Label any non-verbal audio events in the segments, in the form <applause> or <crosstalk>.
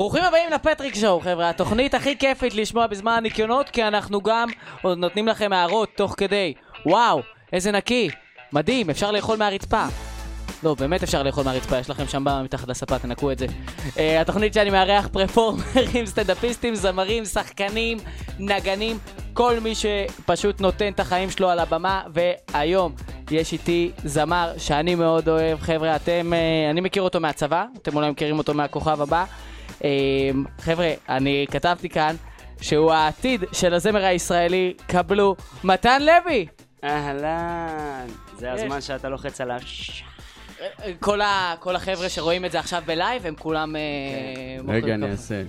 ברוכים הבאים לפטריק שואו, חבר'ה. התוכנית הכי כיפית לשמוע בזמן הניקיונות, כי אנחנו גם עוד נותנים לכם הערות תוך כדי. וואו, איזה נקי. מדהים, אפשר לאכול מהרצפה. לא, באמת אפשר לאכול מהרצפה, יש לכם שם במה מתחת לספה, תנקו את זה. Uh, התוכנית שאני מארח פרפורמרים, סטנדאפיסטים, זמרים, שחקנים, נגנים, כל מי שפשוט נותן את החיים שלו על הבמה, והיום יש איתי זמר שאני מאוד אוהב, חבר'ה, אתם, uh, אני מכיר אותו מהצבא, אתם אולי מכירים אותו מהכוכב הבא. Uh, חבר'ה, אני כתבתי כאן שהוא העתיד של הזמר הישראלי, קבלו מתן לוי! אהלן, זה. הזמן שאתה לוחץ על ה... כל, ה, כל החבר'ה שרואים את זה עכשיו בלייב, הם כולם... אה, מוחאים רגע, אני. אעשה.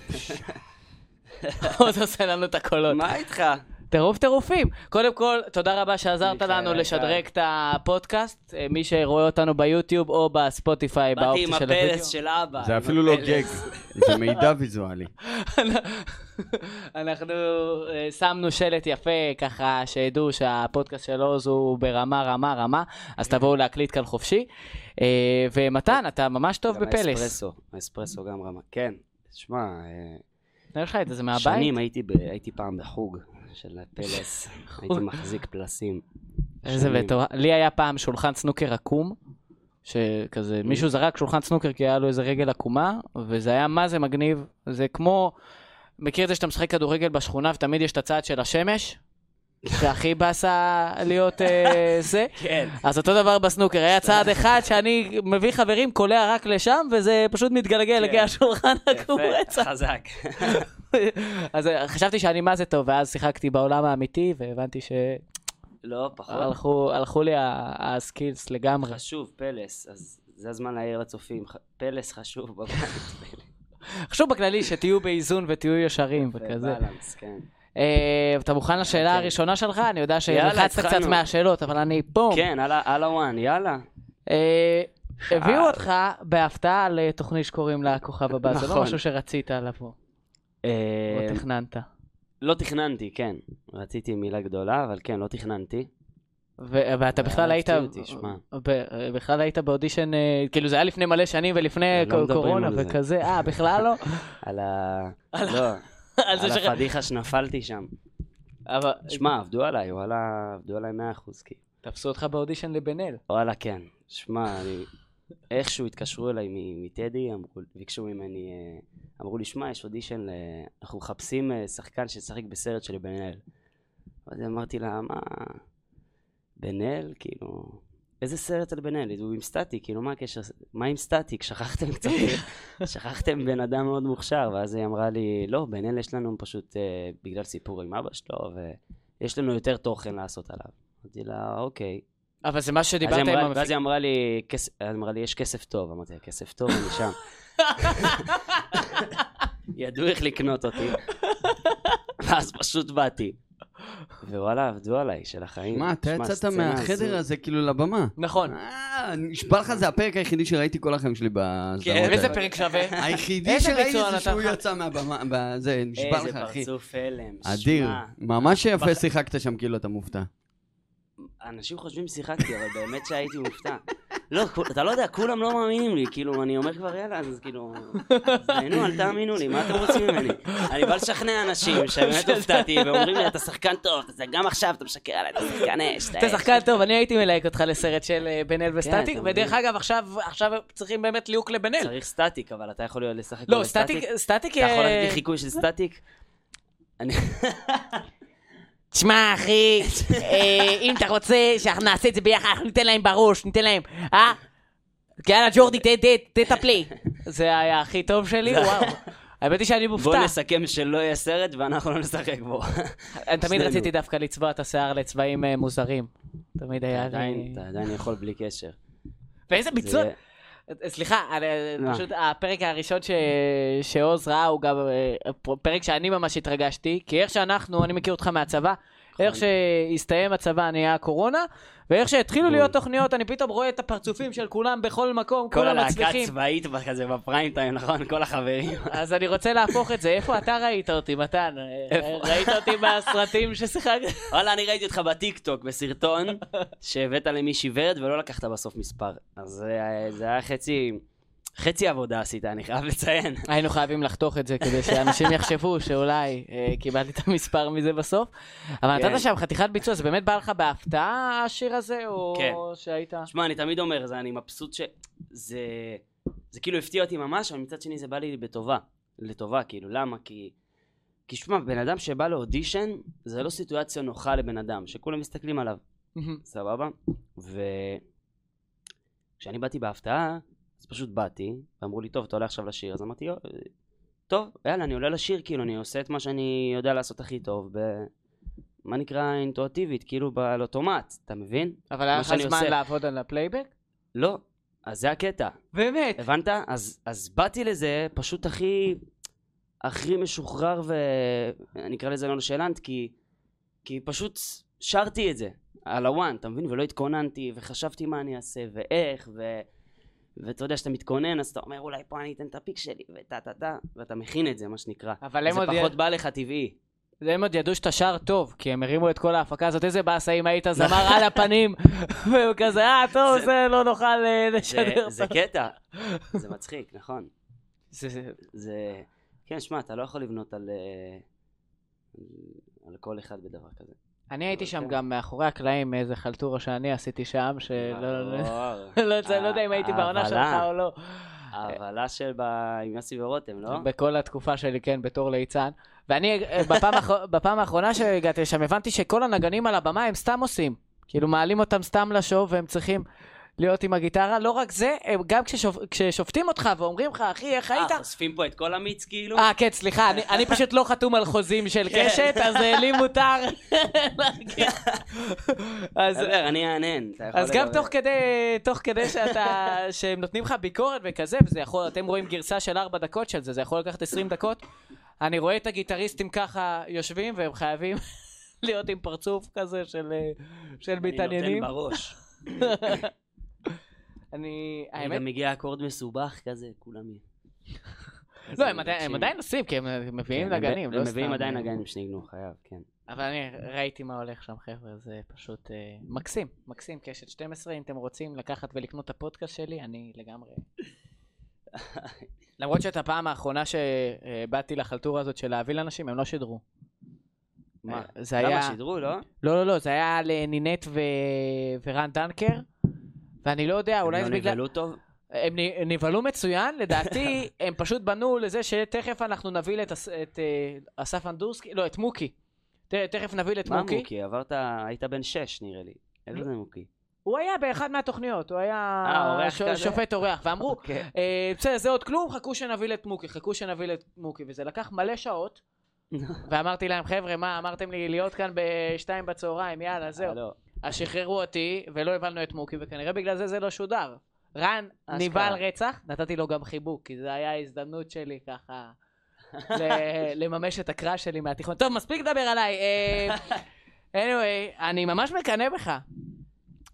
<laughs> עוד עושה לנו את הקולות. מה איתך? טירוף טירופים. קודם כל, תודה רבה שעזרת לנו. לשדרג את הפודקאסט. אה, מי שרואה אותנו ביוטיוב או בספוטיפיי, באתי באופציה עם של הוידאו. הפלס של אבא. זה עם אפילו לא. גג, זה מידע ויזואלי. <laughs> אנחנו אה, שמנו שלט יפה, ככה שידעו שהפודקאסט של עוז הוא ברמה, רמה, רמה, אז תבואו להקליט כאן חופשי. אה, ומתן, אתה ממש טוב גם בפלס. האספרסו, האספרסו גם רמה. כן, שמע, אה, נראה לך את זה מהבית? שנים הייתי ב- הייתי פעם בחוג של פלס. <laughs> הייתי מחזיק פלסים. איזה. מטורף. לי היה פעם שולחן סנוקר עקום, שכזה מישהו זרק שולחן סנוקר כי היה לו איזה רגל עקומה, וזה היה מה זה מגניב. זה כמו, מכיר את זה שאתה משחק כדורגל בשכונה ותמיד יש את הצד של השמש? שהכי באסה להיות אה, <laughs> זה. כן. אז אותו דבר בסנוקר, היה צעד <laughs> אחד שאני מביא חברים, קולע רק לשם, וזה פשוט מתגלגל כן. להגיע השולחן רצח. חזק. <laughs> אז אה, חשבתי שאני מה זה טוב, ואז שיחקתי בעולם האמיתי, והבנתי לא, פחות. שהלכו לי ה- הסקילס לגמרי. חשוב, פלס. אז זה הזמן להעיר לצופים. פלס חשוב בבית. חשוב בכללי שתהיו באיזון ותהיו ישרים וכזה. בלנס, כן. אה, אתה מוכן לשאלה אוקיי. הראשונה שלך? אני יודע יאללה, שלחצת קצת. מהשאלות, אבל אני בום. כן, על הוואן, יאללה. אה. הביאו אותך בהפתעה לתוכנית שקוראים לה הכוכב הבא, זה לא נכון. משהו שרצית לבוא, אה, או תכננת. לא תכננתי, כן. רציתי מילה גדולה, אבל כן, לא תכננתי. ו- ואתה בכלל היית, אותי. ב- בכלל היית באודישן, אה, כאילו זה היה לפני מלא שנים ולפני לא קורונה. וכזה, אה, בכלל לא? <laughs> על ה... לא, על זה על ש... הפדיחה שנפלתי שם. אבל שמע, עבדו עליי, וואלה, עבדו עליי 100%, כאילו. תפסו אותך באודישן לבן אל. וואלה, כן. שמע, אני... איכשהו התקשרו אליי מטדי, אמרו- ביקשו ממני, אה, אמרו לי, שמע, יש אודישן, אנחנו מחפשים אה, שחקן שישחק בסרט של בן אל. אז אמרתי לה, מה... בן אל? כאילו... איזה סרט על בן אל? הוא עם סטטיק, כאילו, מה הקשר? מה עם סטטיק? שכחתם קצת, <laughs> שכחתם בן אדם מאוד מוכשר. ואז היא אמרה לי, לא, בן אל יש לנו פשוט, אה, בגלל סיפור עם אבא שלו, ויש לנו יותר תוכן לעשות עליו. אמרתי לה, אוקיי. אבל זה מה שדיברת עם המפיק. ואז היא אמרה לי, "כס- אמרה לי, יש כסף טוב. אמרתי לה, כסף טוב, אני שם. <laughs> ידעו איך לקנות אותי. <laughs> ואז פשוט באתי. ווואלה, עבדו עליי, של החיים. מה, אתה יצאת מהחדר. הזה כאילו לבמה. נכון. אה, נשבע לך, זה הפרק היחידי שראיתי כל החיים שלי בסדרות כן. איזה פרק שווה? היחידי איזה שראיתי זה שהוא? יצא מהבמה, בזה, נשבע לך, איזה אחי. פרצוף הלם. אדיר. שמע, ממש יפה שיחקת שם כאילו אתה מופתע. אנשים חושבים ששיחקתי, אבל באמת שהייתי מופתע. לא, אתה לא יודע, כולם לא מאמינים לי, כאילו, אני אומר כבר יאללה, אז כאילו, תהנו, אל תאמינו לי, מה אתם רוצים ממני? אני בא לשכנע אנשים שבאמת הופתעתי, ואומרים לי, אתה שחקן טוב, אתה גם עכשיו אתה משקר עליי, אתה שחקן אש, אתה שחקן טוב, אני הייתי מלהק אותך לסרט של אה, בן אל וסטטיק, אתה ודרך. אגב, עכשיו צריכים באמת ליהוק לבן אל. צריך סטטיק, אבל אתה יכול לשחק לא, סטטיק, סטטיק... אתה יכול אה, לתת לי חיקוי של סטטיק? תשמע, אחי, אה, אם אתה רוצה שאנחנו נעשה את זה ביחד, אנחנו ניתן להם בראש, ניתן להם, אה? יאללה, ג'ורדי, ת- ת- ת את הפלי. זה היה הכי טוב שלי, וואו. האמת היא שאני בוא מופתע. נסכם שלא יהיה סרט ואנחנו לא נשחק בו. אני תמיד. רציתי דווקא לצבוע את השיער לצבעים אה, מוזרים. תמיד היה לי... אתה עדיין יכול בלי קשר. ואיזה ביצוע... סליחה, אני- מה? פשוט הפרק הראשון ש- שעוז ראה הוא גם אה, פרק שאני ממש התרגשתי, כי איך שאנחנו, אני מכיר אותך מהצבא, איך שהסתיים הצבא נהיה הקורונה, ואיך שהתחילו בול. להיות תוכניות, אני פתאום רואה את הפרצופים של כולם בכל מקום, כל כולם הלהקה מצליחים. הצבאית כזה בפריים טיים, נכון? כל החברים. אז אני רוצה להפוך את זה, איפה אתה ראית אותי, מתן? ראית אותי מהסרטים ששיחקת? וואלה, אני ראיתי אותך בטיקטוק בסרטון שהבאת למישהי ורד ולא לקחת בסוף מספר. אז זה היה- זה היה חצי... חצי עבודה עשית, אני חייב לציין. <laughs> היינו חייבים לחתוך את זה כדי שאנשים <laughs> יחשבו שאולי אה, קיבלתי את המספר מזה בסוף. אבל כן. נתת שם חתיכת ביצוע, זה באמת בא לך בהפתעה השיר הזה, או כן. שהיית... שמע, אני תמיד אומר, זה, אני מבסוט ש... זה... זה כאילו הפתיע אותי ממש, אבל מצד שני זה בא לי בטובה. לטובה, כאילו, למה? כי... כי שמע, בן אדם שבא לאודישן, זה לא סיטואציה נוחה לבן אדם, שכולם מסתכלים עליו, סבבה? וכשאני באתי בהפתעה, פשוט באתי, ואמרו לי, טוב, אתה עולה עכשיו לשיר, אז אמרתי, "יו, אה, טוב, יאללה, אני עולה לשיר, כאילו, אני עושה את מה שאני יודע לעשות הכי טוב, ב... מה נקרא אינטואטיבית, כאילו, ב- על אוטומט, אתה מבין? אבל היה לך זמן עושה. לעבוד על הפלייבק? לא, אז זה הקטע. באמת? הבנת? אז, אז באתי לזה פשוט הכי, הכי משוחרר ואני אקרא לזה nonchalant, כי, כי פשוט שרתי את זה על הוואן, אתה מבין? ולא התכוננתי, וחשבתי מה אני אעשה, ואיך, ו... ואתה יודע, כשאתה מתכונן, אז אתה אומר, אולי פה אני אתן את הפיק שלי, וטה טה טה, ואתה מכין את זה, מה שנקרא. אבל הם זה עוד פחות י- בא לך טבעי. הם עוד ידעו שאתה שר טוב, כי הם הרימו את כל ההפקה הזאת, איזה באסה אם היית <laughs> זמר על הפנים, <laughs> והוא כזה, אה, טוב, זה- זה לא נוכל אה, זה, לשדר. זה קטע, <laughs> זה מצחיק, נכון. זה- זה- זה... כן, שמע, אתה לא יכול לבנות על... אה, על כל אחד בדבר כזה. אני הייתי שם כן. גם מאחורי הקלעים, איזה חלטורה שאני עשיתי שם, שלא ברור. לא יודע- לא יודע אם הייתי בעונה שלך. או לא. ההבלה של עם יוסי ורותם, לא? בכל התקופה שלי, כן, בתור ליצן. ואני, אה, בפעם האח- <laughs> בפעם האחרונה שהגעתי לשם, הבנתי שכל הנגנים על הבמה הם סתם עושים. כאילו, מעלים אותם סתם לשואו, והם צריכים להיות עם הגיטרה. לא רק זה, הם גם כששופ... כששופטים אותך ואומרים לך, אחי, איך היית? אה, חושפים פה את כל המיץ כאילו? אה, כן, סליחה, אני, אני פשוט לא חתום על חוזים של כן. קשת, אז אה, לי מותר. <laughs> אז, דבר, אני אענן. אז גם. תוך כדי, תוך כדי שאתה, שהם נותנים לך ביקורת וכזה, וזה יכול, אתם רואים גרסה של 4 דקות של זה, זה יכול לקחת 20 דקות. אני רואה את הגיטריסטים ככה יושבים, והם חייבים <laughs> להיות עם פרצוף כזה של, אה, של אני מתעניינים. נותן בראש. <laughs> אני, האמת, גם מגיע אקורד מסובך כזה, כולם... לא, הם עדיין- עושים, כי הם מביאים כן, הם- נגנים, לא הם. מביאים עדיין נגנים שניגנו, חייב, כן. אבל אני ראיתי מה הולך שם, חבר'ה, זה פשוט אה, מקסים, מקסים, קשת 12, אם אתם רוצים לקחת ולקנות את הפודקאסט שלי, אני לגמרי... <laughs> למרות שאת הפעם האחרונה שבאתי לחלטורה הזאת של להביא לאנשים, הם לא שידרו. מה? אה, זה היה... למה שידרו, לא? לא, לא, לא, זה היה לנינט. ורן דנקר, ואני לא יודע, אולי הם זה לא בגלל... נבהלו טוב? הם נבהלו מצוין, לדעתי <laughs> הם פשוט בנו לזה שתכף אנחנו נביא את, את אה, אסף אנדורסקי, לא, את מוקי. תכף נביא את מה מוקי. מוקי? עברת, היית בן שש נראה לי. איזה זה מוקי? הוא היה באחד מהתוכניות, הוא היה אה, ש-? שופט אורח, ואמרו, אוקיי. אה, בסדר, זה עוד כלום, חכו שנביא את מוקי, חכו שנביא את מוקי, וזה לקח מלא שעות, <laughs> ואמרתי להם, חבר'ה, מה, אמרתם לי להיות כאן בשתיים בצהריים, יאללה, זהו. אז שחררו אותי, ולא הבנו את מוקי, וכנראה בגלל זה זה לא שודר. רן. נבהל רצח, נתתי לו גם חיבוק, כי זה היה ההזדמנות שלי ככה <laughs> לממש את הקראש שלי מהתיכון. טוב, מספיק לדבר עליי. אה, <laughs> anyway, אני ממש מקנא בך.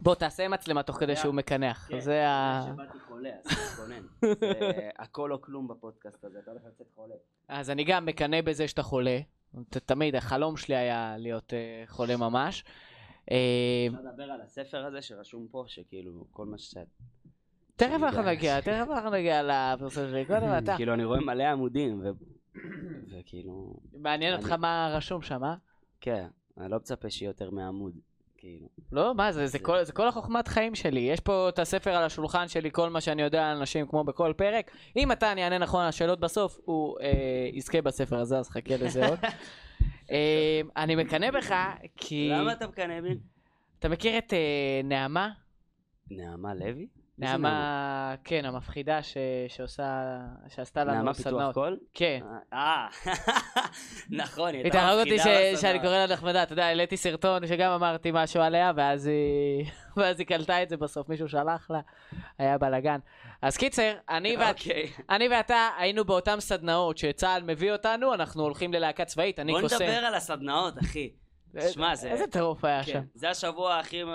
בוא, תעשה מצלמה תוך כדי שהוא מקנח. כן, זה ה... שבאתי חולה, אז תתכונן. <laughs> זה הכל או כלום בפודקאסט הזה, אתה הולך לצאת חולה. אז אני גם מקנא בזה שאתה חולה. תמיד החלום שלי היה להיות אה, חולה ממש. אה, אפשר לדבר על הספר הזה שרשום פה, שכאילו כל מה ש... תכף אנחנו. נגיע, תכף אנחנו נגיע לפרסום שלי. קודם <laughs> אתה. כאילו אני רואה מלא עמודים, וכאילו, מעניין אותך מה רשום שם, אה? כן, אני לא מצפה שיהיה יותר מעמוד, כאילו. לא, מה זה, זה זה- כל- זה כל החוכמת חיים שלי. יש פה את הספר על השולחן שלי, כל מה שאני יודע על אנשים, כמו בכל פרק. אם אתה אני אענה נכון על השאלות בסוף, הוא אה, יזכה בספר הזה, אז חכה לזה עוד. <laughs> אה, אני מקנא בך, כי... למה אתה מקנא בי? אתה מכיר את אה, נעמה? נעמה לוי? נעמה, כן, המפחידה ש- שעושה, שעשתה לנו נעמה פיתוח סדנאות. קול? כן. אה, <laughs> נכון, היא הייתה אותי מפחידה ש- בסדנה. שאני קורא לה נחמדה, אתה יודע, העליתי סרטון שגם אמרתי משהו עליה, ואז היא <laughs> ואז היא קלטה את זה בסוף, מישהו שלח לה, היה בלאגן. אז קיצר, אני ואת- אוקיי. אני ואתה היינו באותן סדנאות שצה"ל מביא אותנו, אנחנו הולכים ללהקה צבאית, אני בוא קוסם. נדבר על הסדנאות, אחי. שמע, זה... איזה טירוף היה שם. כן, זה השבוע הכי אה,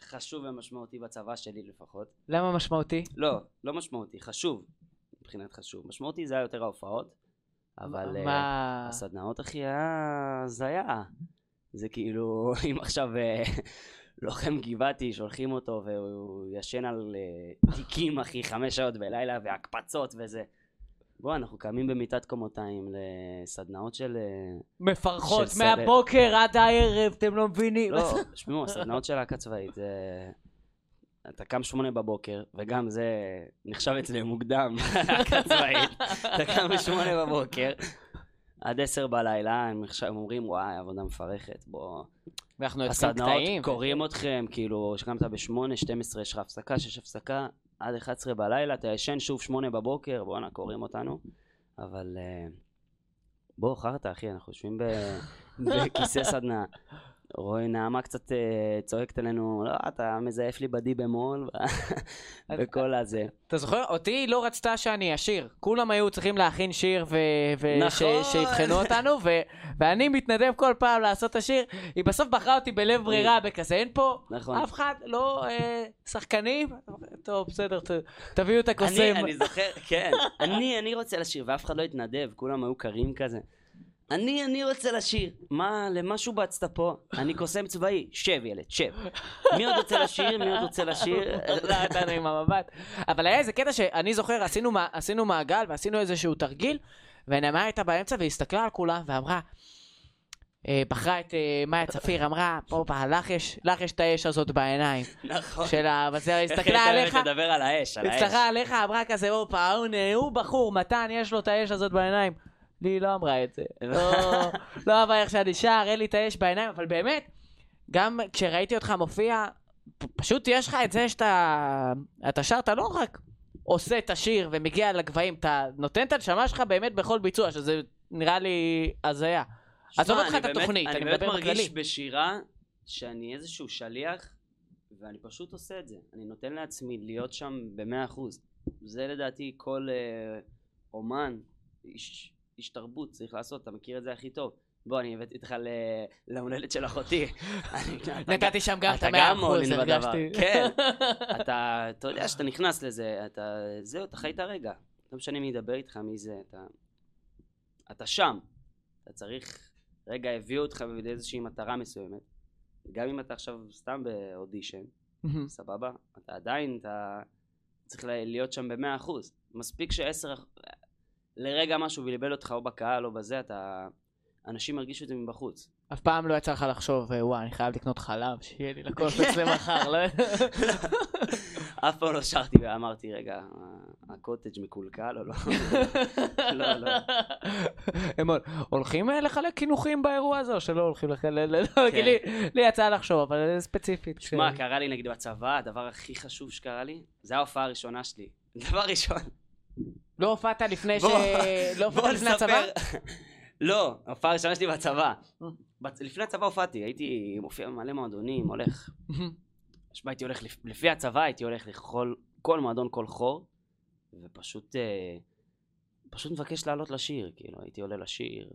חשוב ומשמעותי בצבא שלי לפחות. למה משמעותי? לא, לא משמעותי, חשוב. מבחינת חשוב. משמעותי זה היה יותר ההופעות, אבל אה, מה... הסדנאות, אחי, היה הזיה. זה כאילו, <laughs> אם עכשיו, אה, <laughs> לוחם גבעתי, שולחים אותו והוא ישן על אה, תיקים, אחי, חמש שעות בלילה, והקפצות וזה. בוא, אנחנו קמים במיטת קומותיים לסדנאות של... אה, מפרכות של. מהבוקר עד הערב, אתם לא מבינים. לא, תשמעו, הסדנאות של להקה צבאית, זה... אתה קם שמונה בבוקר, וגם זה נחשב אצלי מוקדם, <laughs> להקה צבאית. אתה קם בשמונה בבוקר, עד עשר בלילה, הם עכשיו אומרים, וואי, עבודה מפרכת, בוא... ואנחנו יוצאים הסדנאות קטעים. קוראים אתכם, כאילו, שקמת בשמונה, 12, יש לך הפסקה, שיש הפסקה, עד 11 בלילה, אתה ישן שוב שמונה בבוקר, בואנה, קוראים אותנו. אבל אה, בוא, חרטא, אחי, אנחנו יושבים <laughs> בכיסא סדנה. רואה נעמה קצת אה, צועקת עלינו, לא, אתה מזייף לי בדי במול, <laughs> וכל הזה. אתה זוכר? אותי לא רצתה שאני אשיר. כולם היו צריכים להכין שיר ו... ו... נכון. אותנו. ואני מתנדב כל פעם לעשות את השיר. היא בסוף בחרה אותי בלב ברירה, בכזה, אין פה נכון. אף אחד, לא אה, שחקנים. טוב, בסדר. תביאו את הקוסם. אני, זוכר, כן. אני רוצה לשיר, ואף אחד לא התנדב, כולם היו קרים כזה. אני, אני רוצה לשיר. מה, למה שובצת פה? אני קוסם צבאי. שב, ילד, שב. מי עוד רוצה לשיר? מי עוד רוצה לשיר? לא, אותנו עם המבט. אבל היה איזה קטע שאני זוכר, עשינו, עשינו מעגל ועשינו איזשהו תרגיל, ונעמה הייתה באמצע והסתכלה על כולם ואמרה, אה, בחרה את אה, מאיה צפיר, אמרה, הופה, לך יש, לך יש את האש הזאת בעיניים. נכון. וזה, איך הסתכלה עליך, לדבר על האש, על האש. הסתכלה עליך, אמרה כזה, הופה, הוא בחור, מתן, יש לו את האש הזאת בעיניים. לי לא אמרה את זה. <laughs> לא, לא אהבה איך שאני שר, אין לי את האש בעיניים, אבל באמת, גם כשראיתי אותך מופיע, פשוט יש לך את זה שאתה... אתה שר, אתה לא רק עושה את השיר ומגיע לגבהים, אתה נותן את הנשמה שלך באמת בכל ביצוע, שזה נראה לי הזיה. עזוב אותך את התוכנית, אני מדבר אני באמת מרגיש בכללי. בשירה שאני איזשהו שליח, ואני פשוט עושה את זה. אני נותן לעצמי להיות שם במאה אחוז. זה לדעתי כל אה, אומן, איש, איש תרבות צריך לעשות, אתה מכיר את זה הכי טוב. בוא, אני הבאתי אותך ל- ליום הולדת של אחותי. <laughs> נתתי שם גם את המאה אחוז. הרגשתי. כן. <laughs> אתה, אתה יודע שאתה נכנס לזה, אתה, זהו, אתה חי את הרגע. לא משנה מי ידבר איתך, מי זה, אתה, אתה שם. אתה צריך, רגע, הביאו אותך לאיזושהי מטרה מסוימת. גם אם אתה עכשיו סתם באודישן, סבבה? אתה עדיין, אתה צריך להיות שם במאה אחוז. מספיק שעשר, לרגע משהו בלבל אותך או בקהל או בזה, אתה... אנשים ירגישו את זה מבחוץ. אף פעם לא יצא לך לחשוב, אה, וואי, אני חייב לקנות חלב, שיהיה לי לקופץ <laughs> למחר, לא יודע. אף פעם לא שרתי ואמרתי, רגע, הקוטג' מקולקל או לא? <laughs> לא, לא. הם הולכים אה, לחלק קינוחים באירוע הזה, או שלא הולכים לחלק? לא, כי לי- לי יצא לחשוב, אבל אה, ספציפית. שמע, ש- קרה לי נגיד בצבא, הדבר הכי חשוב שקרה לי, זה ההופעה הראשונה שלי. דבר ראשון. לא הופעת לפני ש... לא הופעת לפני הצבא? לא, ההופעה הראשונה שלי בצבא. בצ- לפני הצבא הופעתי, הייתי מופיע במלא מועדונים, הולך. הייתי הולך, לפ- לפי הצבא הייתי הולך לכל, כל מועדון, כל חור, ופשוט, אה, פשוט מבקש לעלות לשיר, כאילו, הייתי עולה לשיר.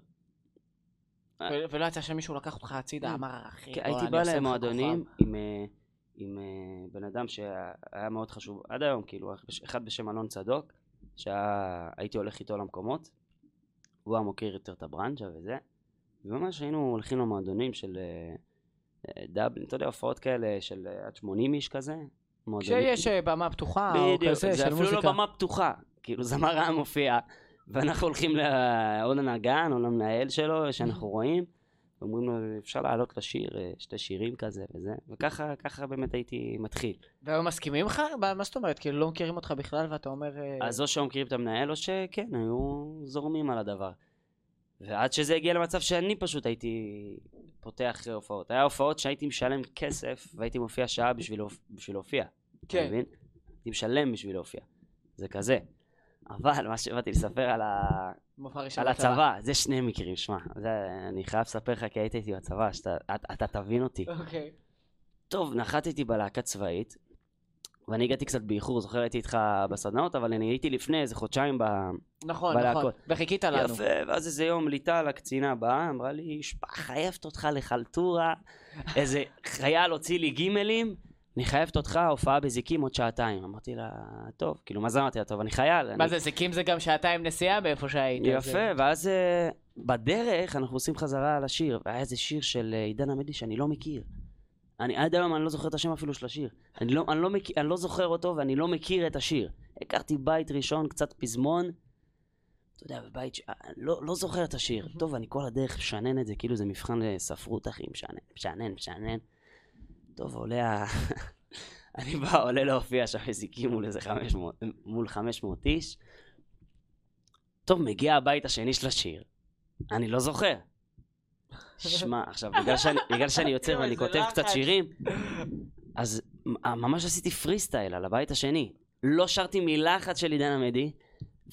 ו- ולא יצא שמישהו לקח אותך הצידה, אמר, אחי, כן, הייתי בא למועדונים כוכב." עם, אה, עם אה, בן אדם שהיה מאוד חשוב, עד היום, כאילו, אחד בשם אלון צדוק, שהייתי הולך איתו למקומות, הוא היה מוקיר יותר את הברנז'ה וזה, וממש היינו הולכים למועדונים של אה, אה, דאבלין, אתה יודע, הופעות כאלה של אה, עד 80 איש כזה. מועדונים. שיש אה, במה פתוחה, או בדיוק, כזה, זה אפילו. לא במה פתוחה, כאילו זמר היה מופיע, ואנחנו הולכים ל- או לנגן או למנהל שלו שאנחנו רואים, אומרים לו אפשר לעלות לשיר אה, שתי שירים כזה וזה, וככה ככה באמת הייתי מתחיל. והיו מסכימים לך? מה זאת אומרת? כאילו לא מכירים אותך בכלל ואתה אומר... אה, אז או שהיו מכירים את המנהל או שכן, היו זורמים על הדבר. ועד שזה הגיע למצב שאני פשוט הייתי פותח הופעות. היה הופעות שהייתי משלם כסף והייתי מופיע שעה בשביל, בשביל להופיע. אתה כן. מבין? הייתי משלם בשביל להופיע. זה כזה. אבל מה שבאתי לספר על, ה... על. הצבא, זה שני מקרים, שמע, זה... אני חייב לספר לך כי היית איתי בצבא, שאתה אתה, אתה תבין אותי. אוקיי. טוב, נחתתי בלהקה צבאית, ואני הגעתי קצת באיחור, זוכר הייתי איתך בסדנאות, אבל אני הייתי לפני איזה חודשיים ב... נכון, בלהקות. נכון. וחיכית לנו. יפה, ואז איזה יום ליטל, הקצינה באה, אמרה לי, שמע, חייבת אותך לחלטורה, איזה חייל הוציא לי גימלים, אני חייבת אותך, הופעה בזיקים עוד שעתיים. אמרתי לה, טוב, כאילו, מה זה אמרתי לה, טוב, אני חייל. מה אני... זה, זיקים זה גם שעתיים נסיעה באיפה שהיית. יפה, אה, ואז אה, בדרך אנחנו עושים חזרה על השיר, והיה איזה שיר של אה, עידן עמדי שאני לא מכיר. אני עד היום אני לא זוכר את השם אפילו של השיר. אני לא, אני, לא מכיר, אני לא זוכר אותו ואני לא מכיר את השיר. הכרתי בית ראשון, קצת פזמון. אתה יודע, בבית ש... אה, לא, לא זוכר את השיר. טוב, אני כל הדרך משנן את זה, כאילו זה מבחן לספרות, אחי, משנן, משנן, משנן. טוב, עולה ה... <laughs> אני בא, עולה להופיע שם מזיקים מול איזה 500, מול 500 איש. טוב, מגיע הבית השני של השיר. אני לא זוכר. שמע, עכשיו, בגלל שאני, בגלל שאני <laughs> יוצר ואני כותב קצת. שירים, אז ממש עשיתי פרי סטייל על הבית השני. לא שרתי מילה אחת של עידן עמדי,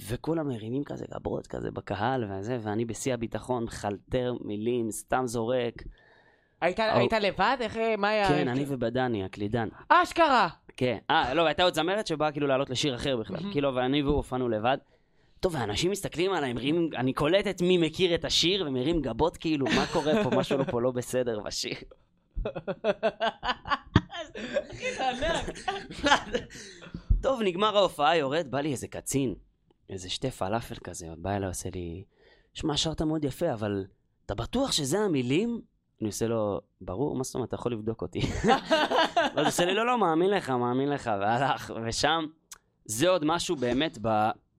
וכולם מרימים כזה גבות כזה בקהל וזה, ואני בשיא הביטחון, חלטר מילים, סתם זורק. היית היית לבד? איך, מה היה? כן, אני ובדני, הקלידן. אשכרה! כן. אה, לא, הייתה עוד זמרת שבאה כאילו לעלות לשיר אחר בכלל. כאילו, ואני והוא הופענו לבד. טוב, ואנשים מסתכלים עליי, מרימים, אני קולט את מי מכיר את השיר ומרים גבות כאילו, מה קורה פה, משהו לא פה לא בסדר בשיר. טוב, נגמר ההופעה, יורד, בא לי איזה קצין, איזה שתי פלאפל כזה, בא אליי, עושה לי, שמע, שרת מאוד יפה, אבל אתה בטוח שזה המילים? אני עושה לו, ברור, מה זאת אומרת, אתה יכול לבדוק אותי. <laughs> ואז הוא עושה לי, לא, לא, מאמין לך, מאמין לך, והלך, ושם, זה עוד משהו באמת ב...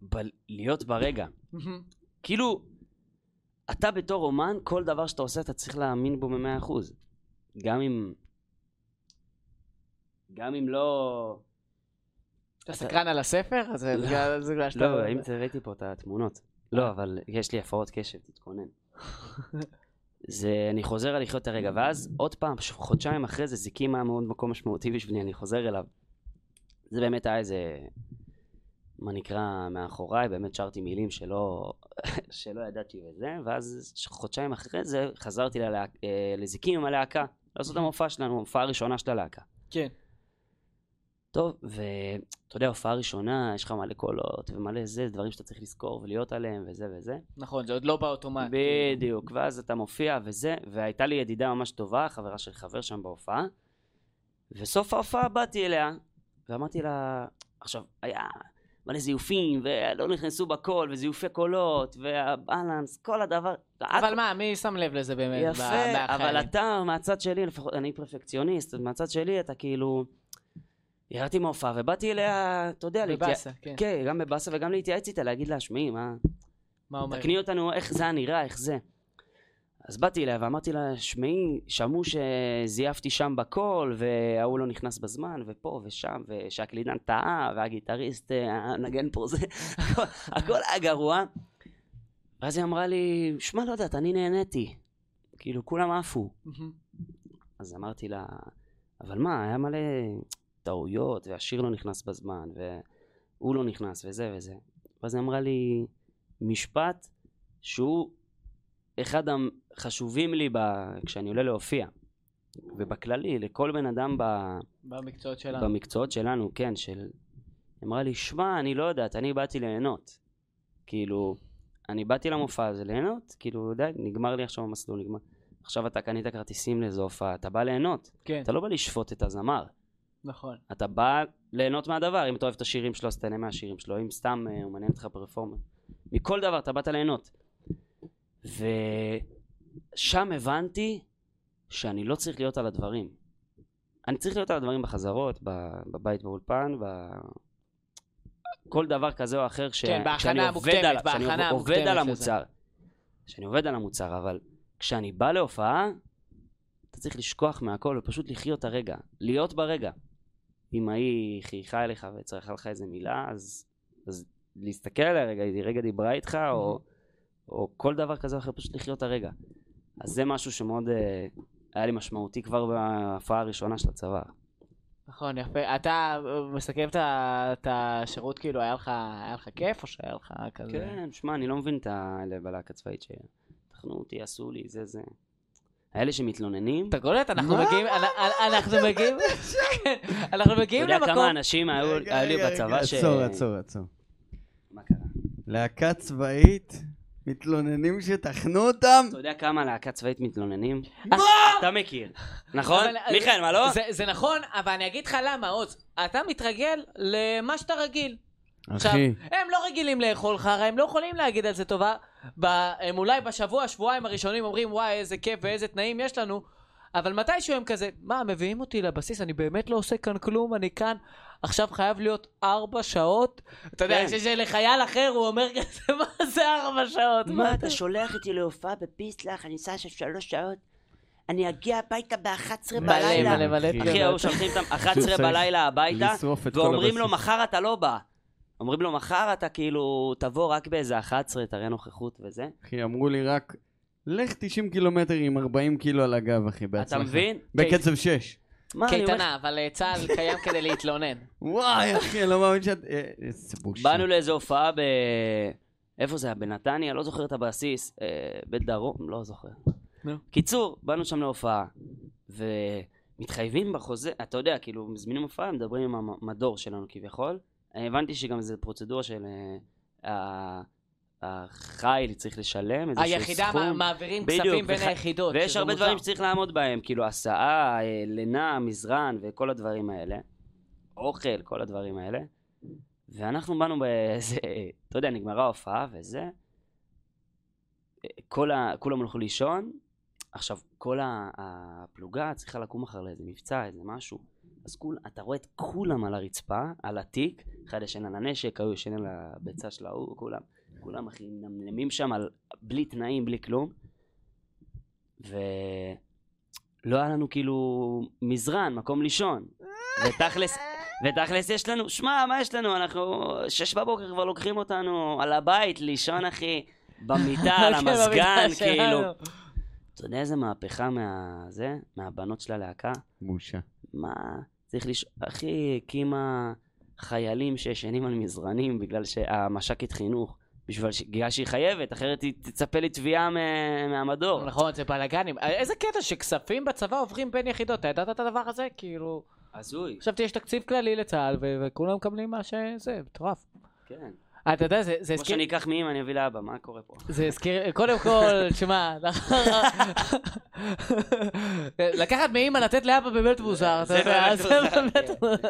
ב... להיות ברגע. כאילו, אתה בתור אומן, כל דבר שאתה עושה, אתה צריך להאמין בו במאה אחוז. גם אם... גם אם לא... אתה סקרן על הספר? אז זה לא. בגלל זה בגלל שאתה... לא, אם ראיתי פה את התמונות. לא, אבל יש לי הפרעות קשב, תתכונן. <laughs> זה, אני חוזר על לחיות הרגע, ואז עוד פעם, חודשיים אחרי זה, זיקים היה מאוד מקום משמעותי בשבילי, אני חוזר אליו. זה באמת היה איזה, מה נקרא, מאחוריי, באמת שרתי מילים שלא, <laughs> שלא ידעתי וזה, ואז חודשיים אחרי זה חזרתי ללהק, אה, לזיקים עם הלהקה, לעשות את המופע שלנו, ההופעה הראשונה של הלהקה. כן. טוב, ואתה יודע, הופעה ראשונה, יש לך מלא קולות ומלא זה, דברים שאתה צריך לזכור ולהיות עליהם וזה וזה. נכון, זה עוד לא באוטומט. בדיוק, ואז אתה מופיע וזה, והייתה לי ידידה ממש טובה, חברה של חבר שם בהופעה, וסוף ההופעה באתי אליה, ואמרתי לה, עכשיו, היה מלא זיופים, ולא נכנסו בקול, וזיופי קולות, והבלנס, כל הדבר. אבל מה, מי שם לב לזה באמת? יפה? אבל אתה, מהצד שלי, לפחות, אני פרפקציוניסט, מהצד שלי אתה כאילו... ירדתי מההופעה ובאתי אליה, אתה יודע, להתייע- בבאסה, כן. כן, גם בבאסה וגם להתייעץ איתה, להגיד לה, שמעי, מה... מה אומר? תקני אותנו, איך זה היה נראה, איך זה. אז באתי אליה ואמרתי לה, שמעי, שמעו שזייפתי שם בקול, וההוא לא נכנס בזמן, ופה ושם, ושהקלידן טעה, והגיטריסט אה, הנגן פה זה, הכל, הכל היה גרוע. ואז היא אמרה לי, שמע, לא יודעת, אני נהניתי. כאילו, כולם עפו. אז אמרתי לה, אבל מה, היה מלא טעויות, והשיר לא נכנס בזמן, והוא לא נכנס, וזה וזה. ואז היא אמרה לי משפט שהוא אחד החשובים לי ב... כשאני עולה להופיע. ובכללי, לכל בן אדם ב... במקצועות שלנו. במקצועות שלנו, כן, של... היא אמרה לי, שמע, אני לא יודעת, אני באתי ליהנות. כאילו, אני באתי למופע הזה ליהנות, כאילו, די, נגמר לי עכשיו המסלול, נגמר. עכשיו אתה קנית כרטיסים לאיזו הופעה, אתה בא ליהנות. כן, אתה לא בא לשפוט את הזמר. נכון. אתה בא ליהנות מהדבר, אם אתה אוהב את השירים שלו, אז תהנה מהשירים שלו, אם סתם אה, הוא מעניין אותך פרפורמר. מכל דבר אתה באת ליהנות. ושם הבנתי שאני לא צריך להיות על הדברים. אני צריך להיות על הדברים בחזרות, בבית באולפן, ב... כל דבר כזה או אחר, ש... כן, בהכנה עובד המוקדמת, על- בהכנה עובד המוקדמת על לזה. המוצר. כשאני עובד על המוצר, אבל כשאני בא להופעה, אתה צריך לשכוח מהכל ופשוט לחיות הרגע, להיות ברגע. אם ההיא חייכה אליך וצרכה לך איזה מילה, אז, אז להסתכל עליה רגע, היא רגע דיברה איתך, או, או כל דבר כזה אחר, פשוט לחיות את הרגע. אז זה משהו שמאוד אה, היה לי משמעותי כבר בהופעה הראשונה של הצבא. נכון, יפה. אתה מסכם את השירות, כאילו, היה לך היה לך כיף, או שהיה לך כזה... כן, שמע, אני לא מבין את האלה בלהקה צבאית שתחנו אותי, עשו לי, זה זה. האלה שמתלוננים, אתה קולט? אנחנו? מגיעים, אנ- אנחנו מגיעים, <laughs> כן, אנחנו אתה מגיעים יודע למקום... כמה אנשים היו לי בצבא ש... עצור, עצור, עצור. מה קרה? להקה צבאית, מתלוננים שטחנו אותם? אתה יודע כמה להקה צבאית מתלוננים? מה? אתה מכיר, נכון? אה, מיכאל, מה לא? זה, נכון, אבל אני אגיד לך למה, עוז. אתה מתרגל למה שאתה רגיל. עכשיו, אחי, הם לא רגילים לאכול חרא, הם לא יכולים להגיד על זה טובה. ב, הם אולי בשבוע, שבועיים הראשונים אומרים, וואי, איזה כיף ואיזה תנאים יש לנו, אבל מתישהו הם כזה, מה, מביאים אותי לבסיס, אני באמת לא עושה כאן כלום, אני כאן, עכשיו חייב להיות ארבע שעות. אתה יודע, כן. כשלחייל אחר הוא אומר כזה, מה זה ארבע שעות? מה, אתה שולח אותי להופעה בפיסלח, אני אסע שם שלוש שעות, אני אגיע הביתה ב-11 מלא בלילה. מלא מלא אחי, אחי. היו שולחים אותם 11 שהוא צריך בלילה הביתה, ואומרים לו. מחר אתה לא בא. אומרים לו, מחר אתה כאילו, תבוא רק באיזה 11, תראה נוכחות וזה. אחי, אמרו לי רק, לך 90 קילומטר עם 40 קילו על הגב, אחי, בהצלחה. אתה מבין? בקצב 6. מה, אני אומר לך, קייטנה, אבל אה, צה"ל קיים כדי להתלונן. <laughs> וואי, אחי, אני לא מאמין שאת... אה, איזה בושה. באנו לאיזו הופעה ב... איפה זה היה? בנתניה? לא זוכר את הבסיס. אה, בדרום? לא זוכר. קיצור, באנו שם להופעה, ומתחייבים בחוזה, אתה יודע, כאילו, מזמינים הופעה, מדברים עם המדור שלנו כביכול. הבנתי שגם זו פרוצדורה של... אה, ה- החיל צריך לשלם איזשהו סכום. היחידה מע- מעבירים כספים בין היחידות. ויש הרבה. דברים שצריך לעמוד בהם, כאילו הסעה, אה, לינה, מזרן וכל הדברים האלה. אוכל, כל הדברים האלה. ואנחנו באנו באיזה, אתה יודע, נגמרה ההופעה וזה. כל ה... כולם הלכו לישון. עכשיו, כל הפלוגה צריכה לקום מחר לאיזה מבצע, איזה משהו. אז כול, אתה רואה את כולם על הרצפה, על התיק, אחד ישן על הנשק, ההוא ישן על הביצה של ההוא, כולם, כולם אחי מנמנמים שם על, בלי תנאים, בלי כלום. ולא היה לנו כאילו מזרן, מקום לישון. ותכלס, ותכלס יש לנו, שמע, מה יש לנו? אנחנו, שש בבוקר כבר לוקחים אותנו על הבית, לישון אחי, במיטה, על <laughs> כן, המזגן, כאילו. אתה יודע איזה מהפכה מה... זה? מהבנות של הלהקה? בושה. מה? צריך לש... אחי, הקימה חיילים שישנים על מזרנים בגלל שהמש"קית חינוך. בשביל. בגלל שהיא חייבת, אחרת היא תצפה לתביעה מהמדור. נכון, זה בלאגנים. איזה קטע שכספים בצבא עוברים בין יחידות, אתה ידעת את הדבר הזה? כאילו... הזוי. חשבתי יש תקציב כללי לצה"ל, וכולם מקבלים מה שזה, מטורף. כן. אתה יודע, זה זה כמו הזכיר... שאני אקח מאמא, אני אביא לאבא, מה קורה פה? זה הזכיר, קודם כל, <laughs> תשמע, לקחת מאמא לתת לאבא באמת מוזר, אתה יודע, זה באמת כן. מוזר.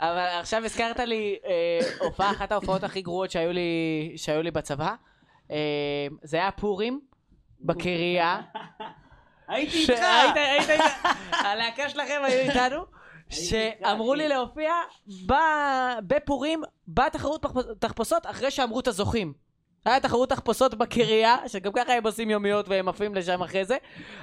אבל עכשיו הזכרת לי אה, הופעה, אחת ההופעות הכי גרועות שהיו לי, בצבא. אה, זה היה פורים, בקריה. הייתי היית, הלהקה שלכם היו איתנו, שאמרו לי להופיע בפורים, בתחרות תחפ- תחפושות, אחרי שאמרו את הזוכים. היה תחרות תחפושות בקריה, שגם ככה הם עושים יומיות והם עפים לשם אחרי זה.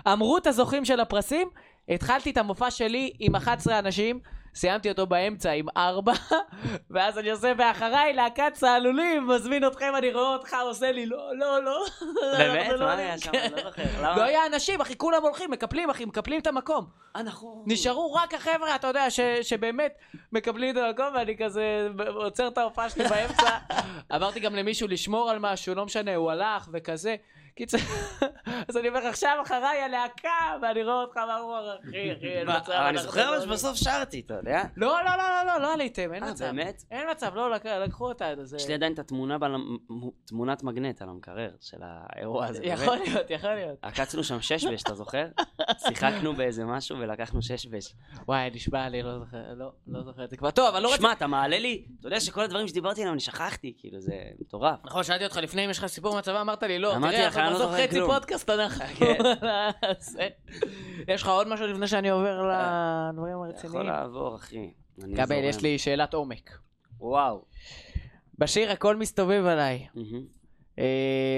אמרו את הזוכים של הפרסים, התחלתי את המופע שלי עם 11 אנשים, סיימתי אותו באמצע עם 4, <laughs> ואז אני עושה ואחריי להקת צהלולים, מזמין אתכם, אני רואה אותך, עושה לי לא, לא, לא. באמת? לא מה עולים." היה שם? כן. לא זוכר. למה? לא היה אנשים, אחי, כולם הולכים, מקפלים, אחי, מקפלים את המקום. אה, נכון. נשארו רק החבר'ה, אתה יודע, שבאמת מקבלים את המקום, ואני כזה עוצר את ההופעה שלי באמצע. <laughs> אמרתי גם למישהו לשמור על משהו, לא משנה, הוא הלך וכזה. קיצר, אז אני אומר, עכשיו אחריי הלהקה, ואני רואה אותך, מה הוא אומר, אחי, אחי, אין מצב. אבל אני זוכר אבל לא- שבסוף שרתי, אתה יודע? לא, לא, לא, לא, לא, לא עליתם, אין אה, מצב. באמת? אין מצב, לא, לק- לקחו אותה. זה... יש לי עדיין את התמונה, תמונת מגנט על המקרר של האירוע הזה. יכול להיות, יכול להיות. עקצנו שם שש בש, אתה זוכר? שיחקנו באיזה משהו ולקחנו שש בש. וואי, נשבע לי, לא זוכר, לא, לא זוכר את זה כבר. טוב, אבל לא רציתי... שמע, אתה מעלה לי, אתה יודע שכל הדברים שדיברתי עליהם אני שכחתי, כאילו זה מטורף. נכון, שאלתי אותך לפני אם יש לך סיפור מהצבא, אמרת לי לא, אמרתי תראה, לך, אנחנו אני לא חצי כלום. פודקאסט אנחנו. כן. יש לך עוד משהו לפני שאני עובר לדברים יכול הרציניים? לעבור, אחי. זורם. יש לי שאלת עומק. וואו. בשיר הכל מסתובב עליי. אה,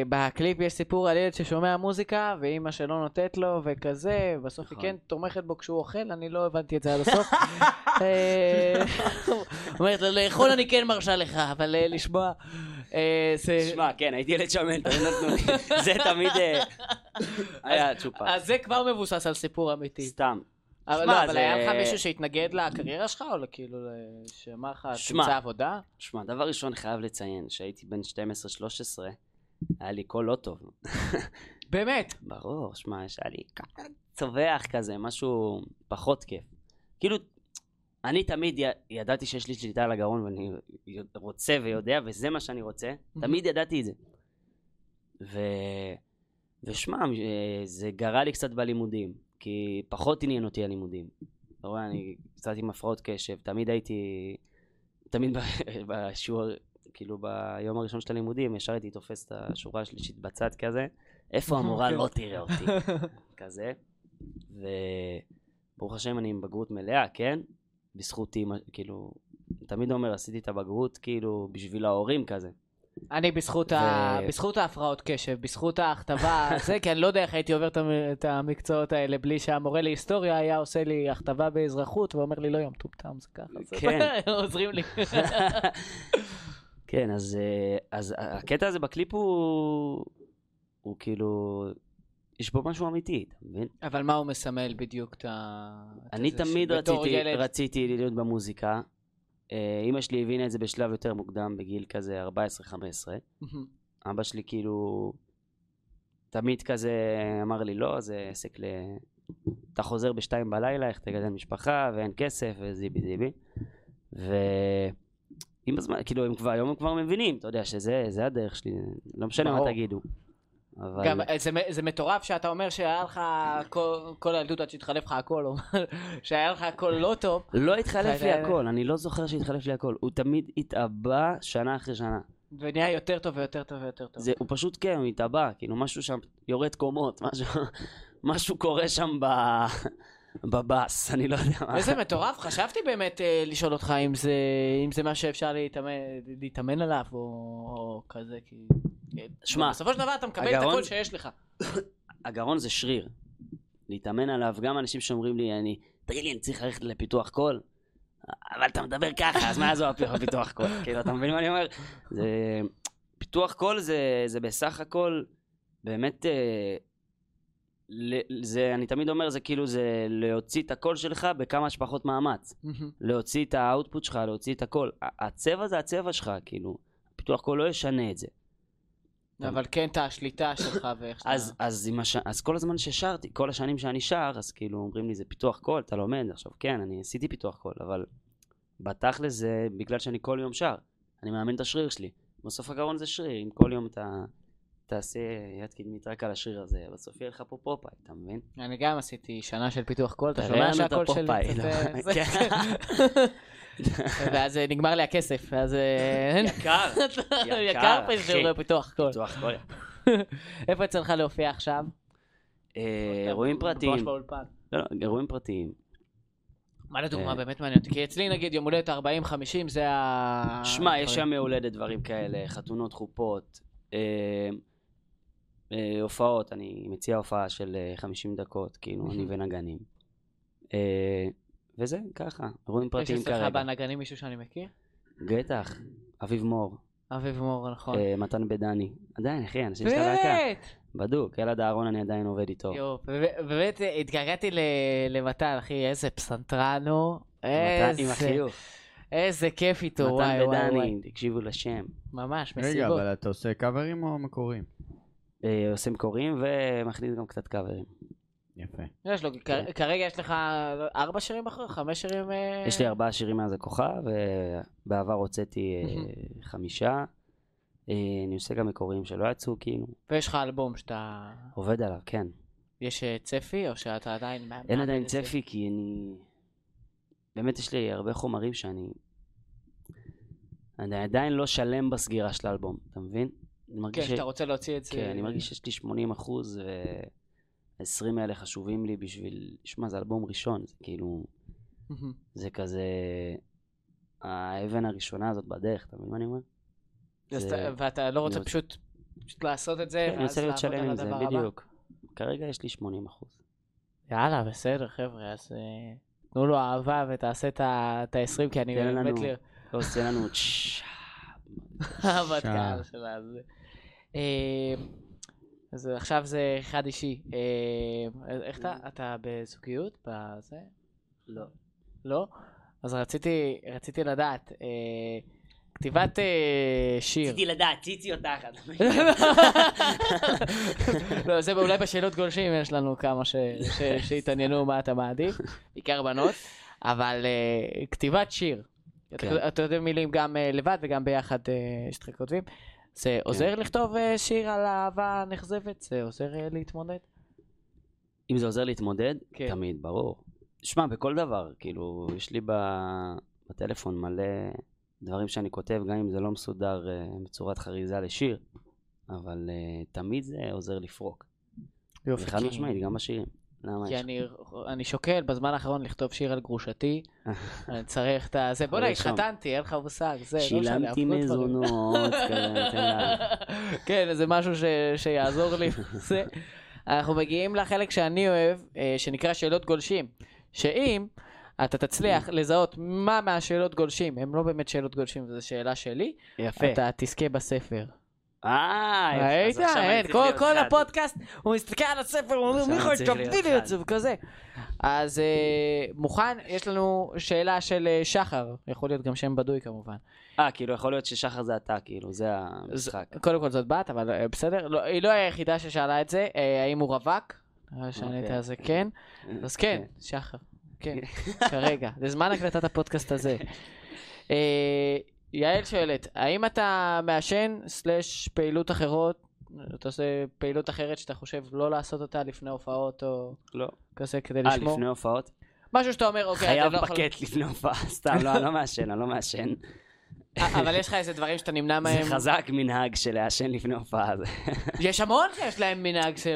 בקליפ יש סיפור על ילד ששומע מוזיקה, ואימא שלא נותנת לו, וכזה, ובסוף היא נכון. כן תומכת בו כשהוא אוכל, אני לא הבנתי את זה עד הסוף. <laughs> אה, אומרת לו, לאכול אני כן מרשה לך, אבל אה, לשמוע... אה, זה- שמע, כן, הייתי ילד שמן, תמיד נתנו לי. <laughs> זה תמיד אה, היה צ'ופה. אז זה כבר מבוסס על סיפור אמיתי. סתם. אבל שמע, לא, אבל זה- היה לך מישהו שהתנגד לקריירה שלך, או כאילו, שאמר לך. תמצא עבודה? שמע, דבר ראשון חייב לציין, שהייתי בן 12-13, היה לי קול לא טוב. באמת. ברור, שמע, יש היה לי צווח כזה, משהו פחות כיף. כאילו, אני תמיד י- ידעתי שיש לי שליטה על הגרון ואני רוצה ויודע, וזה מה שאני רוצה. תמיד ידעתי את זה. ו... ושמע, אה, זה גרע לי קצת בלימודים, כי פחות עניין אותי הלימודים. אתה רואה, אני קצת עם הפרעות קשב, תמיד הייתי, תמיד <laughs> בשיעור, כאילו ביום הראשון של הלימודים, ישר הייתי תופס את השורה השלישית בצד כזה, איפה המורה כן. לא תראה אותי, <laughs> כזה. וברוך השם אני עם בגרות מלאה, כן? בזכות אימא, כאילו, תמיד אומר, עשיתי את הבגרות כאילו בשביל ההורים כזה. אני בזכות, ה... ו- בזכות ההפרעות קשב, בזכות ההכתבה, <laughs> זה, כי אני לא יודע איך הייתי עובר את המ- את המקצועות האלה בלי שהמורה להיסטוריה היה עושה לי הכתבה באזרחות ואומר לי, לא יום טומטם, זה ככה. כן. <laughs> עוזרים לי. כן, אז, אה, אז הקטע הזה בקליפ הוא, הוא כאילו, יש בו משהו אמיתי, אתה מבין? אבל מה הוא מסמל בדיוק את ה... אני תמיד רציתי, ילד- רציתי להיות במוזיקה. אה, אימא שלי הבינה את זה בשלב יותר מוקדם, בגיל כזה 14-15. מהמם. אבא שלי כאילו תמיד כזה אמר לי לא, זה עסק ל... אתה חוזר בשתיים בלילה, איך תגדל משפחה, ואין כסף, וזיבי זיבי. ועם הזמן, כאילו, הם כבר, היום הם כבר מבינים, אתה יודע, שזה זה הדרך שלי, לא משנה מה. תגידו. אבל... גם אה, זה, זה מטורף שאתה אומר שהיה לך כל, כל הילדות עד שהתחלף לך הכל, או <laughs> שהיה לך הכל לא טוב. לא התחלף לי הכל, אני לא זוכר שהתחלף לי הכל. הוא תמיד התאבא שנה אחרי שנה. ונהיה יותר טוב ויותר טוב ויותר טוב. זה, הוא פשוט כן, הוא התאבא, כאילו משהו שם יורד קומות, משהו, <laughs> משהו קורה שם ב... בבאס, אני לא יודע מה. איזה מטורף, חשבתי באמת אה, לשאול אותך אם זה, אם זה מה שאפשר להתאמן, להתאמן עליו, או, או כזה, כי... שמע, בסופו של דבר אתה מקבל את הגרון- הכל שיש לך. הגרון זה שריר. להתאמן עליו, גם אנשים שאומרים לי, אני, תגיד לי, אני צריך ללכת לפיתוח קול? אבל אתה מדבר ככה, אז מה יעזור פיתוח קול? כאילו, אתה מבין מה אני אומר? זה... פיתוח קול זה, זה בסך הכל, באמת, אה, זה, אני תמיד אומר, זה כאילו, זה להוציא את הקול שלך בכמה שפחות מאמץ. להוציא את ה output שלך, להוציא את הכל. ה- הצבע זה הצבע שלך, כאילו. פיתוח קול לא ישנה את זה. אבל כן את השליטה שלך ואיך שאתה... אז, אז, הש... אז כל הזמן ששרתי, כל השנים שאני שר, אז כאילו אומרים לי זה פיתוח קול, אתה לומד. עכשיו כן, אני עשיתי פיתוח קול, אבל בתכל'ס זה בגלל שאני כל יום שר. אני מאמן את השריר שלי. בסוף הגרון זה שריר, אם כל יום אתה תעשה יד קדמית רק על השריר הזה, בסוף יהיה לך פה פופאי, אתה מבין? אני גם עשיתי שנה של פיתוח קול, אתה שומע שהקול שלי. לא? אה, <laughs> כן. <laughs> ואז אה, נגמר לי הכסף, ואז... אה, <laughs> יקר, יקר. שיעורי פיתוח קול. פיתוח קול. איפה יצא לך להופיע עכשיו? אירועים פרטיים. לא, לא, אירועים פרטיים. מה לדוגמה. באמת מעניין אותי? כי אצלי נגיד יום הולדת 40-50 זה ה... שמע, יש. שם הולדת דברים כאלה, חתונות, חופות, אה, אה, הופעות, אני מציע הופעה של אה, 50 דקות, כאילו, אני ונגנים. אה, וזה, ככה, אירועים יש פרטיים אצלך כרגע. בנגנים מישהו שאני מכיר? בטח, אביב מור, אביב מור, נכון. אה, מתן בדני. עדיין, אחי, אנשים של הלהקה. באמת! בדוק, אלעד אהרון אני עדיין עובד איתו. ב- באמת אה, התגעגעתי ל- למתן, אחי, איזה פסנתרן הוא. מתן עם איזה- החיוך. איזה כיף איתו, מתן וואי וואי וואי. בדני, תקשיבו לשם. ממש, רגע, מסיבות. אבל אתה עושה קאברים או מקוריים? אה, עושה מקורים ומכניס גם קצת קאברים. יפה. יש לו, כ- כרגע יש לך ארבע שירים אחר, חמש שירים... אה, יש לי ארבעה שירים מאז הכוכב, ובעבר הוצאתי אה, חמישה. אה, אני עושה גם מקוריים שלא יצאו, כאילו. ויש לך אלבום שאתה... עובד עליו, כן. יש צפי, או שאתה עדיין... אין עדיין? צפי, כי אני... באמת יש לי הרבה חומרים שאני... אני עדיין לא שלם בסגירה של האלבום, אתה מבין? אני כן, מרגיש ש... שאתה רוצה להוציא את זה... כן, אני מרגיש שיש לי 80 אחוז, ו-20 האלה חשובים לי בשביל... שמע, זה אלבום ראשון, זה כאילו... זה כזה... האבן הראשונה הזאת בדרך, אתה מבין מה אני אומר? זה- אתה- ואתה לא רוצה פשוט פשוט לעשות את זה, כן, ואז רוצה להיות לעבוד שלם על עם זה, הדבר הבא? בדיוק. כרגע יש לי 80 אחוז. יאללה, בסדר, חבר'ה, אז אה, תנו לו אהבה ותעשה את ה-20, כי אני תן באמת. לא עושה לנו צ'ש. אהבת. קהל שלה. אז, אה, אז עכשיו זה אחד אישי. אה, איך אתה? אתה בזוגיות? בזה? לא. לא? אז רציתי, רציתי לדעת, אה, כתיבת אה, שיר. רציתי לדעת, ציצי אותך. <laughs> לא, זה אולי בשאלות גולשים יש לנו כמה ש- ש- שהתעניינו מה אתה מעדיף, בעיקר בנות, אבל אה, כתיבת שיר. כן. אתה- אתה יודע מילים גם אה, לבד וגם ביחד אה, שאתם כותבים. זה עוזר לכתוב אה, שיר על אהבה נכזבת? זה עוזר אה, להתמודד? אם זה עוזר להתמודד, כן. תמיד, ברור. שמע, בכל דבר, כאילו, יש לי ב- בטלפון מלא דברים שאני כותב, גם אם זה לא מסודר אה, בצורת חריזה לשיר, אבל תמיד זה עוזר לפרוק. יופי. חד משמעית, גם בשירים. למה כי? אני, אני שוקל בזמן האחרון לכתוב שיר על גרושתי, <laughs> אני צריך את הזה, בוא'נה. התחתנתי, אין לך מושג, זה, לא שילמתי. מזונות. <laughs> כן, זה משהו ש... שיעזור לי. <laughs> זה. אנחנו מגיעים לחלק שאני אוהב, אה, שנקרא שאלות גולשים. שאם אתה תצליח לזהות מה מהשאלות גולשים, הם לא באמת שאלות גולשים, זו שאלה שלי, יפה. אתה תזכה בספר. אה. ראית? אין, כל- כל. הפודקאסט, הוא מסתכל על הספר, הוא אומר, להיות תביא לי את חד." זה, וכזה. אז אה, מוכן? יש לנו שאלה של אה, שחר, יכול להיות גם שם בדוי כמובן. אה, כאילו יכול להיות ששחר זה אתה, כאילו, זה המשחק. קודם כל זאת בת, אבל אה, בסדר. לא, היא לא היחידה ששאלה את זה, האם הוא רווק? שענית. על זה כן. אז כן, שחר. כן, כרגע. זה זמן הקלטת הפודקאסט הזה. <laughs> אה, יעל שואלת, האם אתה מעשן סלאש פעילות אחרות, אתה עושה פעילות אחרת שאתה חושב לא לעשות אותה לפני הופעות או לא. כזה כדי אה, לשמור? לפני הופעות? משהו שאתה אומר, אוקיי, חייב אני לא יכול... פקט לפני הופעה, סתם, לא, אני לא מעשן, אני לא מעשן. אה, אבל יש לך איזה דברים שאתה נמנע מהם? זה חזק מנהג של לעשן לפני הופעה. <laughs> יש המון שיש להם מנהג ש...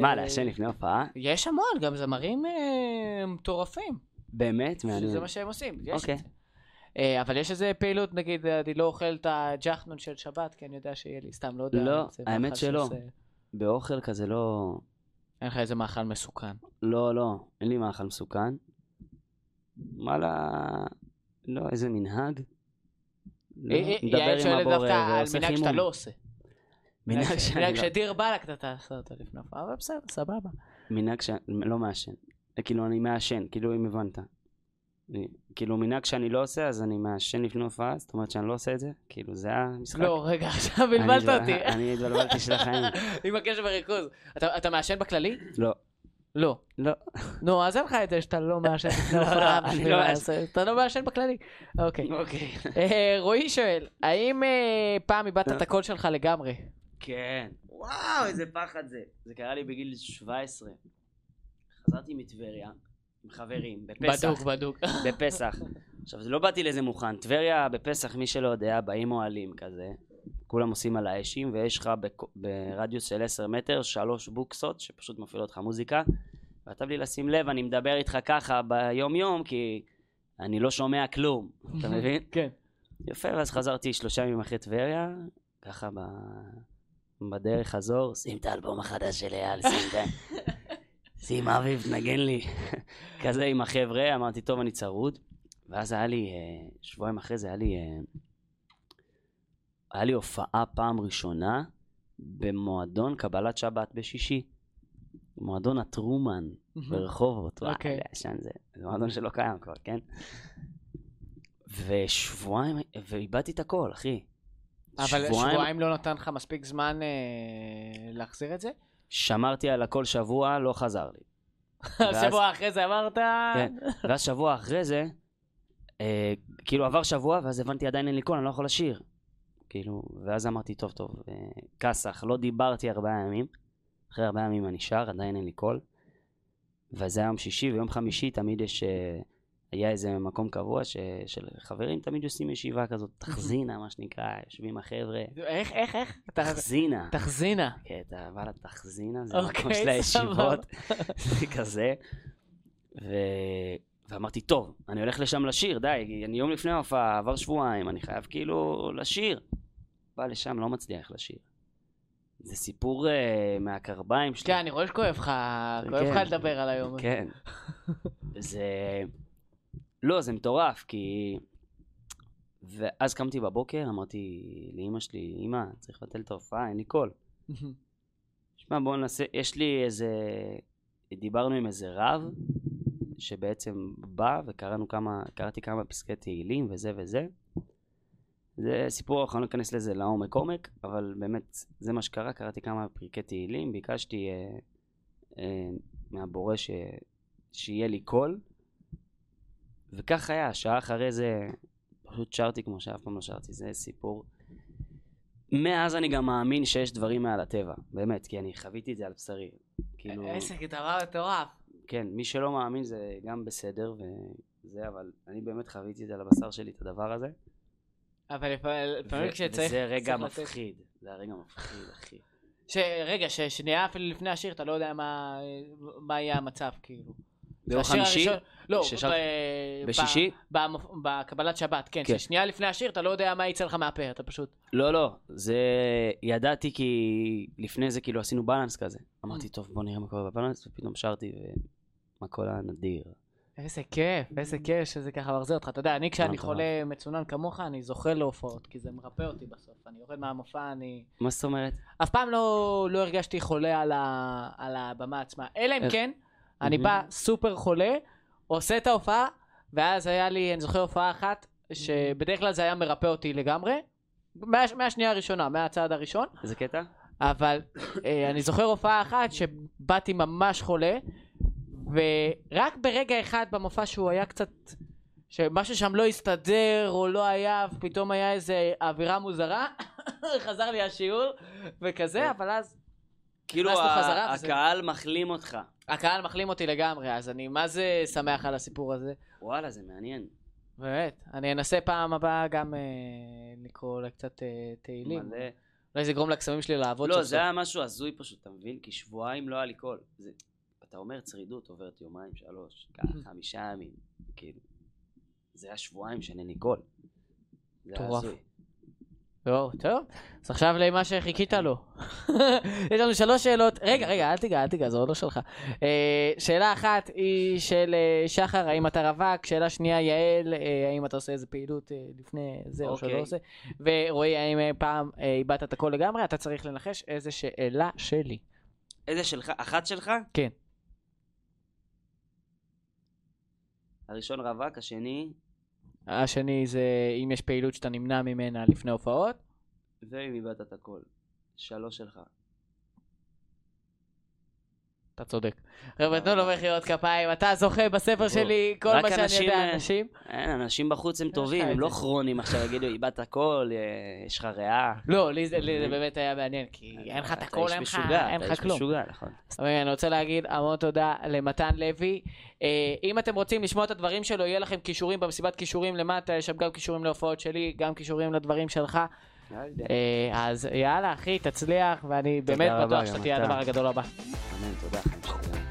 מה, לעשן לפני הופעה? יש המון, גם זמרים אה, מטורפים. באמת? מעניין. שזה מה שהם עושים, אוקיי. אה, אבל יש איזה פעילות, נגיד, אני לא אוכל את הג'חנון של שבת, כי אני יודע שיהיה לי, סתם, לא יודע. לא, האמת שלא. באוכל כזה לא... אין לך איזה מאכל מסוכן. לא, לא, אין לי מאכל מסוכן. וואלה, לא, איזה מנהג. לא, אה, אה, יעל שואלת דווקא על מנהג שאתה. לא עושה. מנהג שאני לא... שדיר באלק אתה תעשה אותו לפני אבל בסדר, סבבה. מנהג שאני לא מעשן. כאילו, אני מעשן, כאילו, אם הבנת. אני- כאילו, מנהג שאני לא עושה, אז אני מעשן לפני הופעה, זאת אומרת שאני לא עושה את זה? כאילו, זה המשחק. לא, רגע, <laughs> עכשיו אני בלבלת אותי. אני התבלבלתי של החיים. <laughs> עם הקשב וריכוז. אתה אתה מעשן בכללי? לא. לא. לא. נו, אז אין לך את זה שאתה לא מעשן <laughs> לפני לא, הופעה. אני בשביל לא לעשות- אתה לא מעשן בכללי. אוקיי. אוקיי. אה, רועי שואל, האם אה, פעם איבדת את הקול שלך לגמרי? כן. וואו, איזה פחד זה. זה קרה לי בגיל 17. חזרתי מטבריה עם חברים, בפסח. בדוק, בדוק. <laughs> בפסח. עכשיו, זה לא באתי לזה מוכן. טבריה בפסח, מי שלא יודע, באים אוהלים כזה. כולם עושים על האשים, ויש לך בק- ברדיוס של 10 מטר שלוש בוקסות שפשוט מפעילות לך מוזיקה. ואתה בלי לשים לב, אני מדבר איתך ככה ביום יום, כי אני לא שומע כלום. אתה <laughs> מבין? כן. יפה, ואז חזרתי שלושה ימים אחרי טבריה, ככה ב... בדרך חזור, שים את האלבום החדש של אייל, שים את ה... שים אביב, תנגן לי. <laughs> כזה עם החבר'ה, אמרתי, טוב, אני צרוד. ואז היה לי, אה, שבועיים אחרי זה היה לי, אה, היה לי הופעה פעם ראשונה במועדון קבלת שבת בשישי. מועדון הטרומן ברחובות. אוקיי. ישן זה. זה מועדון שלא קיים כבר, כן? ושבועיים, ואיבדתי את הכל, אחי. אבל שבועיים לא נתן לך מספיק זמן אה, להחזיר את זה? שמרתי על הכל שבוע, לא חזר לי. <laughs> ואז- שבוע אחרי זה אמרת... כן. ואז שבוע אחרי זה, אה, כאילו עבר שבוע, ואז הבנתי עדיין אין לי קול, אני לא יכול לשיר. כאילו, ואז אמרתי, טוב, טוב, אה, כסח, לא דיברתי ארבעה ימים. אחרי ארבעה ימים אני שר, עדיין אין לי קול. וזה היה יום שישי, ויום חמישי תמיד יש... אה, היה איזה מקום קבוע ש, של חברים, תמיד עושים ישיבה כזאת, <laughs> תחזינה, מה שנקרא, יושבים החבר'ה, איך, איך, איך? תח- <laughs> תחזינה. תחזינה. כן, אתה בא לתחזינה, זה המקום אוקיי, של הישיבות. <laughs> זה כזה. ו... ואמרתי, טוב, אני הולך לשם לשיר, די, אני יום לפני ההופעה, עבר שבועיים, אני חייב כאילו לשיר. בא לשם, לא מצליח לשיר. זה סיפור uh, מהקרביים שלי. כן, אני רואה שכואב לך, כואב לך כן. לדבר על היום הזה. כן. זה... לא, זה מטורף, כי... ואז קמתי בבוקר, אמרתי לאימא שלי, אמא, צריך לבטל את ההופעה, אין לי קול. שמע, בואו נעשה, יש לי איזה, דיברנו עם איזה רב, שבעצם בא וקראנו כמה, קראתי כמה פסקי תהילים וזה וזה. זה סיפור, אנחנו לא ניכנס לזה לעומק עומק, אבל באמת, זה מה שקרה, קראתי כמה פרקי תהילים, ביקשתי אה, אה, מהבורא ש, שיהיה לי קול, וכך היה, שעה אחרי זה פשוט שרתי כמו שאף פעם לא שרתי, זה סיפור. מאז אני גם מאמין שיש דברים מעל הטבע, באמת, כי אני חוויתי את זה על בשרי. כאילו, איזה דבר מטורף. כן, מי שלא מאמין זה גם בסדר וזה, אבל אני באמת חוויתי את זה על הבשר שלי, את הדבר הזה. אבל לפעמים- כשצריך... וזה רגע מפחיד, זה הרגע מפחיד, אחי. שרגע, ש- שנייה אפילו לפני השיר, אתה לא יודע מה יהיה המצב, כאילו. ביום חמישי? לא, ב- בשישי? ב- בקבלת שבת, כן. כן. ששנייה לפני השיר, אתה לא יודע מה יצא לך מהפה, אתה פשוט... לא, לא, זה... ידעתי כי לפני זה כאילו עשינו בלנס כזה. אמרתי. טוב, בוא נראה מה קורה בבלנס, ופתאום שרתי, והכל היה נדיר. איזה כיף, איזה כיף שזה ככה מחזיר אותך. אתה יודע, אני כשאני. חולה מצונן כמוך, אני זוכה להופעות, כי זה מרפא אותי בסוף. אני יורד מהמופע, אני... מה זאת אומרת? אף פעם לא, לא הרגשתי חולה על, ה, על הבמה עצמה. אלא אם? כן, אני. בא סופר חולה, עושה את ההופעה, ואז היה לי, אני זוכר הופעה אחת, שבדרך כלל זה היה מרפא אותי לגמרי, מה, מהשנייה הראשונה, מהצעד הראשון, איזה קטע? אבל אה, אני זוכר הופעה אחת שבאתי ממש חולה, ורק ברגע אחד במופע שהוא היה קצת, שמשהו שם לא הסתדר או לא היה, ופתאום היה איזה אווירה מוזרה, <coughs> חזר לי השיעור וכזה, אבל אז כאילו הקהל מחלים אותך. הקהל מחלים אותי לגמרי, אז אני מה זה שמח על הסיפור הזה. וואלה, זה מעניין. באמת, אני אנסה פעם הבאה גם אה, לקרוא אולי קצת אה, תהילים. מלא. אולי זה יגרום לקסמים שלי לעבוד לא, זה. היה משהו הזוי פשוט, אתה מבין? כי שבועיים לא היה לי קול. זה- אתה אומר צרידות עוברת יומיים, שלוש, ככה, <laughs> חמישה ימים, כאילו. זה היה שבועיים שאין לי קול. זה היה מטורף. לא, טוב, אז עכשיו למה שחיכית לו. <laughs> יש לנו שלוש שאלות, רגע, רגע, אל תיגע, אל תיגע, זה עוד לא שלך. אה, שאלה אחת היא של אה, שחר, האם אתה רווק? שאלה שנייה, יעל, אה, האם אתה עושה איזה פעילות לפני זה או שלא אוקיי. עושה? ורועי, האם פעם איבדת את הכל לגמרי? אתה צריך לנחש איזה שאלה שלי. איזה שלך? אחת שלך? כן. הראשון רווק, השני, השני זה אם יש פעילות שאתה נמנע ממנה לפני הופעות. ואם איבדת את הכל. שלוש שלך. אתה צודק. חבר'ה, תנו לו מחיאות כפיים, אתה זוכה בספר. שלי, כל רק מה שאני אנשים, יודע, אה, אנשים. אין, אנשים בחוץ הם טובים, הם לא. כרונים עכשיו יגידו, איבדת הכל, אה, יש לך ריאה. לא, לי זה באמת היה מעניין, כי אין לך את איש אין לך אין אתה איש כלום. משוגע, נכון. אני רוצה להגיד המון תודה למתן לוי. אה, אם אתם רוצים לשמוע את הדברים שלו, יהיה לכם כישורים במסיבת כישורים למטה, יש שם גם כישורים להופעות שלי, גם כישורים לדברים שלך. אה, אז יאללה, אחי, תצליח, ואני באמת בטוח שאתה תהיה. הדבר הגדול הבא. אמן, תודה.